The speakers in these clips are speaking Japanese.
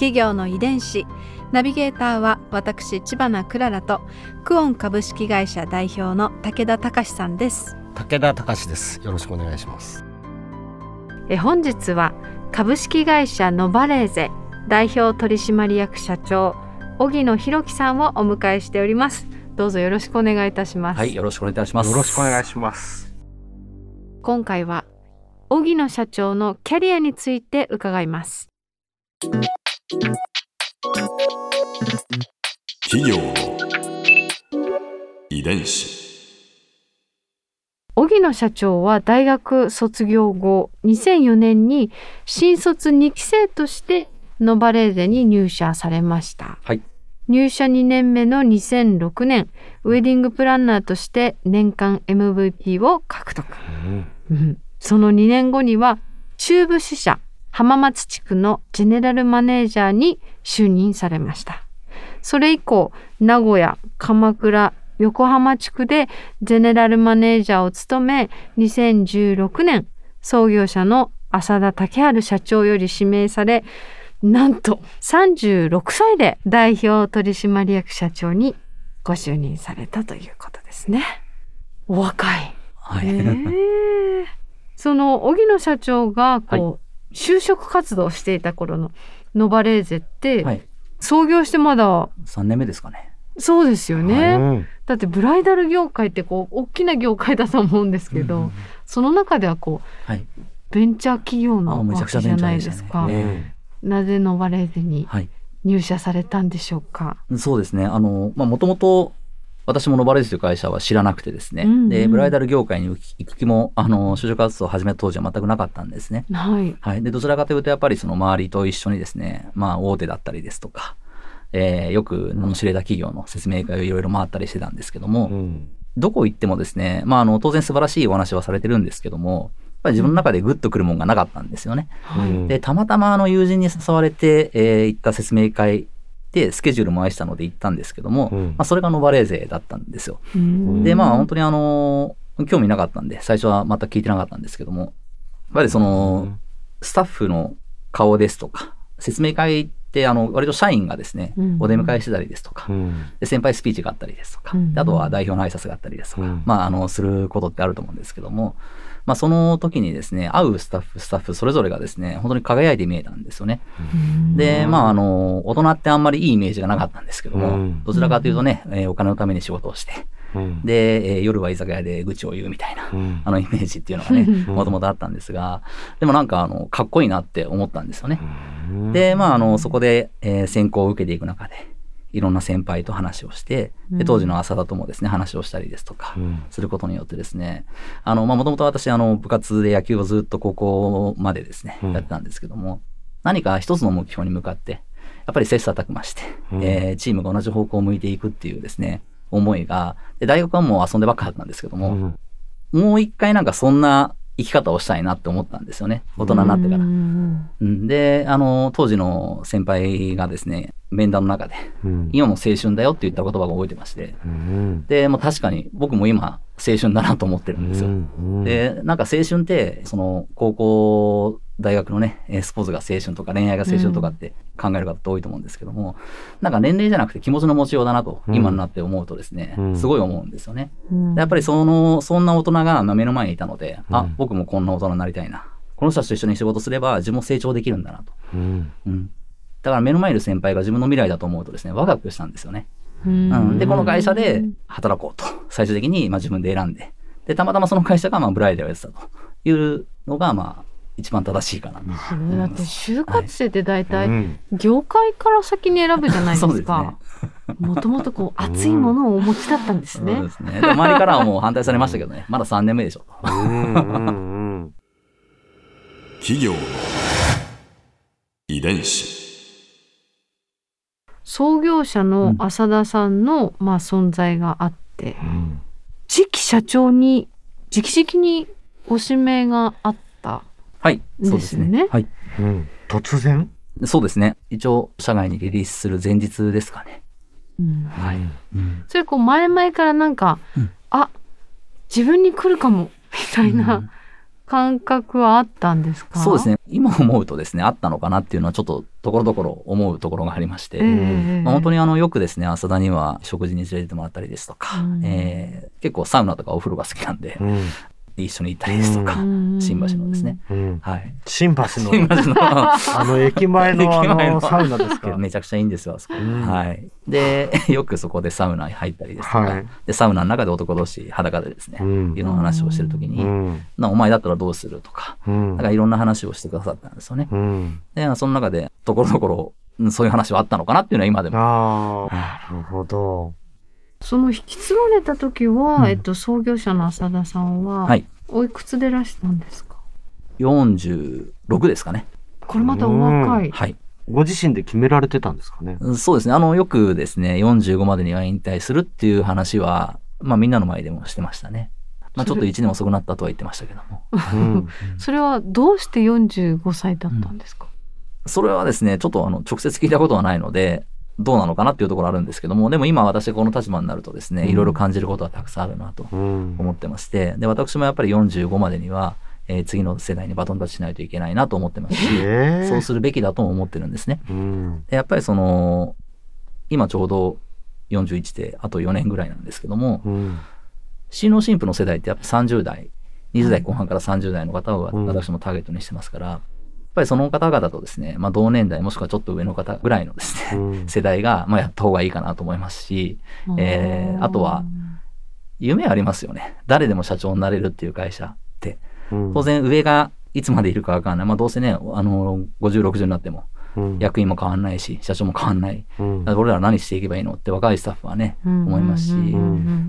企業の遺伝子。ナビゲーターは私千葉なクララとクオン株式会社代表の武田隆さんです。武田隆です。よろしくお願いします。え本日は株式会社ノバレーゼ代表取締役社長荻野博樹さんをお迎えしております。どうぞよろしくお願いいたします。はい、よろしくお願いいたします。よろしくお願いします。今回は荻野社長のキャリアについて伺います企業の遺伝子。荻野社長は大学卒業後2004年に新卒2期生としてノバレーゼに入社されました。はい、入社2年目の2006年ウェディングプランナーとして年間 MVP を獲得、うん。その2年後には中部支社浜松地区のジェネラルマネージャーに就任されましたそれ以降名古屋鎌倉横浜地区でジェネラルマネージャーを務め2016年創業者の浅田武治社長より指名されなんと36歳で代表取締役社長にご就任されたということですね。お若い。はい、ええその荻野社長がこう、就職活動をしていた頃のノバレーゼって、はい、創業してまだ三年目ですかね。そうですよね。うんだってブライダル業界ってこう大きな業界だと思うんですけど、うんその中ではこうはい、ベンチャー企業なあめちゃわけじゃないですか。ね。えなぜノバレーゼに入社されたんでしょうか。そうですね。あの、まあ、もともと。私もノバレーズという会社は知らなくてですね、うんうんでブライダル業界に行く気もあの就職活動を始めた当時は全くなかったんですね。はい。はい、でどちらかというとやっぱりその周りと一緒にですね、まあ、大手だったりですとか、えーよく名の知れた企業の説明会をいろいろ回ったりしてたんですけども、うんどこ行ってもですね、まあ、あの当然素晴らしいお話はされてるんですけども、やっぱり自分の中でグッとくるもんがなかったんですよね。はい。で、たまたまあの友人に誘われて、えー行った説明会でスケジュールも合いしたので行ったんですけども、うん。まあ、それがノバレーゼだったんですよ。うん。で、まあ本当にあの、興味なかったんで、最初は全く聞いてなかったんですけども、やっぱりその、スタッフの顔ですとか、説明会ってあの割と社員がですね、うん。お出迎えしてたりですとか、うん。で先輩スピーチがあったりですとか、うん。であとは代表の挨拶があったりですとか、うん。まあ、あの、することってあると思うんですけども、まあ、その時にですね、会うスタッフ、スタッフそれぞれがですね、本当に輝いて見えたんですよね。で、まあ、あの、大人ってあんまりいいイメージがなかったんですけども、うん。どちらかというとね、えーお金のために仕事をして、うん。で、えー夜は居酒屋で愚痴を言うみたいな、うん。あのイメージっていうのがね、もともとあったんですが、でもなんか、あの、かっこいいなって思ったんですよね。うん。で、まあ、あの、そこで、えー選考を受けていく中で、いろんな先輩と話をして、で当時の浅田ともですね、話をしたりですとかうん、することによってですね、あの、まあ、もともと私、あの、部活で野球をずっと高校までですね、うん。やってたんですけども、何か一つの目標に向かって、やっぱり切磋琢磨して、うん。えーチームが同じ方向を向いていくっていうですね、思いが、で大学はもう遊んでばっかだったんですけども、うん。もう一回なんかそんな生き方をしたいなって思ったんですよね。大人になってから。うんうんで、あの、当時の先輩がですね、面談の中で、うん今も青春だよって言った言葉が覚えてまして、うんで、もう確かに僕も今青春だなと思ってるんですよ。うんで、なんか青春って、その高校、大学のね、えースポーツが青春とか恋愛が青春とかって考える方って多いと思うんですけども、なんか年齢じゃなくて気持ちの持ちようだなと、うん今になって思うとですね、うんすごい思うんですよね。うんでやっぱりその、そんな大人がまあ目の前にいたので、あうん、僕もこんな大人になりたいな。この人たちと一緒に仕事すれば自分も成長できるんだなと。うんうん。だから目の前にいる先輩が自分の未来だと思うとですね、ワクワクしたんですよね。うんうん、で、この会社で働こうと、最終的にまあ自分で選んで、で、たまたまその会社がまあブライダルをやってたというのが、まあ、一番正しいかな。だって就活生って大う体ん。業界から先に選ぶじゃないですすか。もともとこう熱いものをお持ちだったんですそうねで。すね。で周りからはもう反対されましたけどね、まだ3年目でしょ。企業の遺伝子。創業者の浅田さんの、まあ、存在があってうん。次期社長に直々にご指名があったはい。そうですね。ですよね。はい。うん。突然？そうですね。一応、社外にリリースする前日ですかね。うん。はい。うん。それこう前々からなんか、うん。あ自分に来るかも みたいな感覚はあったんですか、そうですね。今思うとですね、あったのかなっていうのはちょっとところどころ思うところがありまして、ええ。まあ、本当にあのよくですね、浅田には食事に連れてってもらったりですとか、うん。えー結構サウナとかお風呂が好きなんで、うん一緒に行ったりですとか、うん。新橋のですね。うん。はい。新橋の新橋の。あの駅前のあ駅前の。のサウナですか？めちゃくちゃいいんですよ、あそこ。うん。はい。で、よくそこでサウナに入ったりですとか、はい。で、サウナの中で男同士裸でですね、うん。いろんな話をしてるときに、うん。なお前だったらどうするとか、うん。なんかいろんな話をしてくださったんですよね。うん。で、その中で、ところどころ、うんそういう話はあったのかなっていうのは今でも。ああなるほど。その引き継がれた時は、うん。えっと、創業者の浅田さんは、はい。おいくつでいらしたんですか？46ですかね。これまたお若い。はい。ご自身で決められてたんですかね？うんそうですね。あの、よくですね、45までには引退するっていう話は、まあみんなの前でもしてましたね。まあちょっと1年遅くなったとは言ってましたけども。うん それはどうして45歳だったんですか、それはですね、ちょっとあの、直接聞いたことはないので、どうなのかなっていうところあるんですけども、でも今私がこの立場になるとですね、いろいろ感じることはたくさんあるなとうん。思ってまして、で、私もやっぱり45までには、えー次の世代にバトンタッチしないといけないなと思ってますし、ええそうするべきだとも思ってるんですね。うん。でやっぱりその、今ちょうど41であと4年ぐらいなんですけども、うん。新郎新婦の世代ってやっぱ30代、20代後半から30代の方をうん。私もターゲットにしてますから、やっぱりその方々とですね、まあ同年代もしくはちょっと上の方ぐらいのですね、うん 世代が、まあやった方がいいかなと思いますし、えーあとは夢ありますよね。誰でも社長になれるっていう会社って。うん当然上がいつまでいるかわかんない。まあどうせね、あの、50、60になってもうん役員も変わんないし、社長も変わんない。うん。だから俺ら何していけばいいのって若いスタッフはね、思いますし、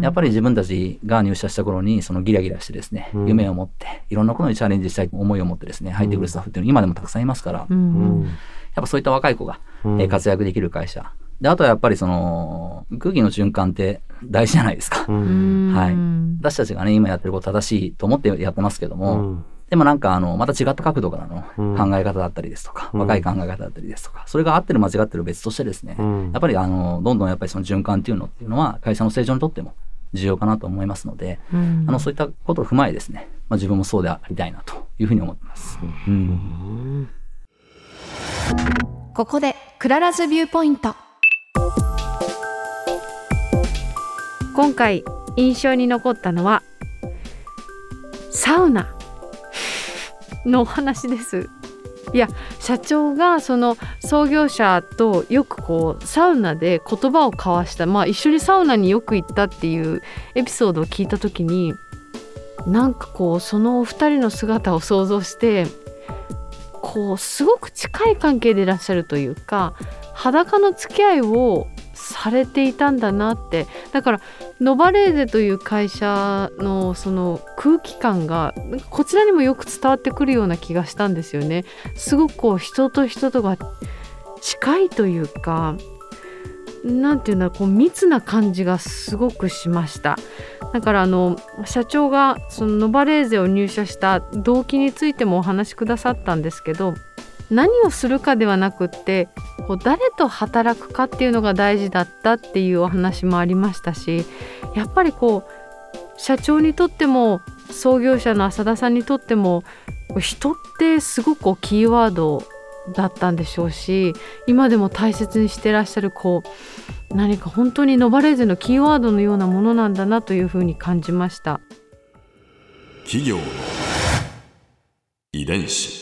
やっぱりり自分たちが入社した頃にそのギラギラしてですね、うん。夢を持って、いろんなことにチャレンジしたい思いを持ってですね、入ってくるスタッフっていうのは今でもたくさんいますから、やっうん。ぱそういった若い子が、うん。えー活躍できる会社。で、あとはやっぱりその、空気の循環って大事じゃないですか。うん。はい。私たちがね、今やってること正しいと思ってやってますけども、うんでもなんかあの、また違った角度からのうん。考え方だったりですとか、うん。若い考え方だったりですとか、それが合ってる間違ってる別としてですね、うん。やっぱりあの、どんどんやっぱりその循環っていうのっていうのは会社の成長にとっても重要かなと思いますので、あの、そういったことを踏まえですね、まあ、自分もそうでありたいなというふうに思ってます。うん。うん。ここで Clara's Viewpoint。今回印象に残ったのはサウナのお話です。いや社長がその創業者とよくこうサウナで言葉を交わしたまあ一緒にサウナによく行ったっていうエピソードを聞いた時になんかこうそのお二人の姿を想像してこうすごく近い関係でいらっしゃるというか裸の付き合いをされていたんだなってだからノバレーゼという会社のその空気感がこちらにもよく伝わってくるような気がしたんですよね。すごくこう人と人とが近いというかなんていうのこう密な感じがすごくしました。だからあの社長がそのノバレーゼを入社した動機についてもお話しくださったんですけど何をするかではなくってこう誰と働くかっていうのが大事だったっていうお話もありましたしやっぱりこう社長にとっても創業者の浅田さんにとっても人ってすごくキーワードだったんでしょうし今でも大切にしてらっしゃるこう何か本当にノバレーゼのキーワードのようなものなんだなというふうに感じました。企業遺伝子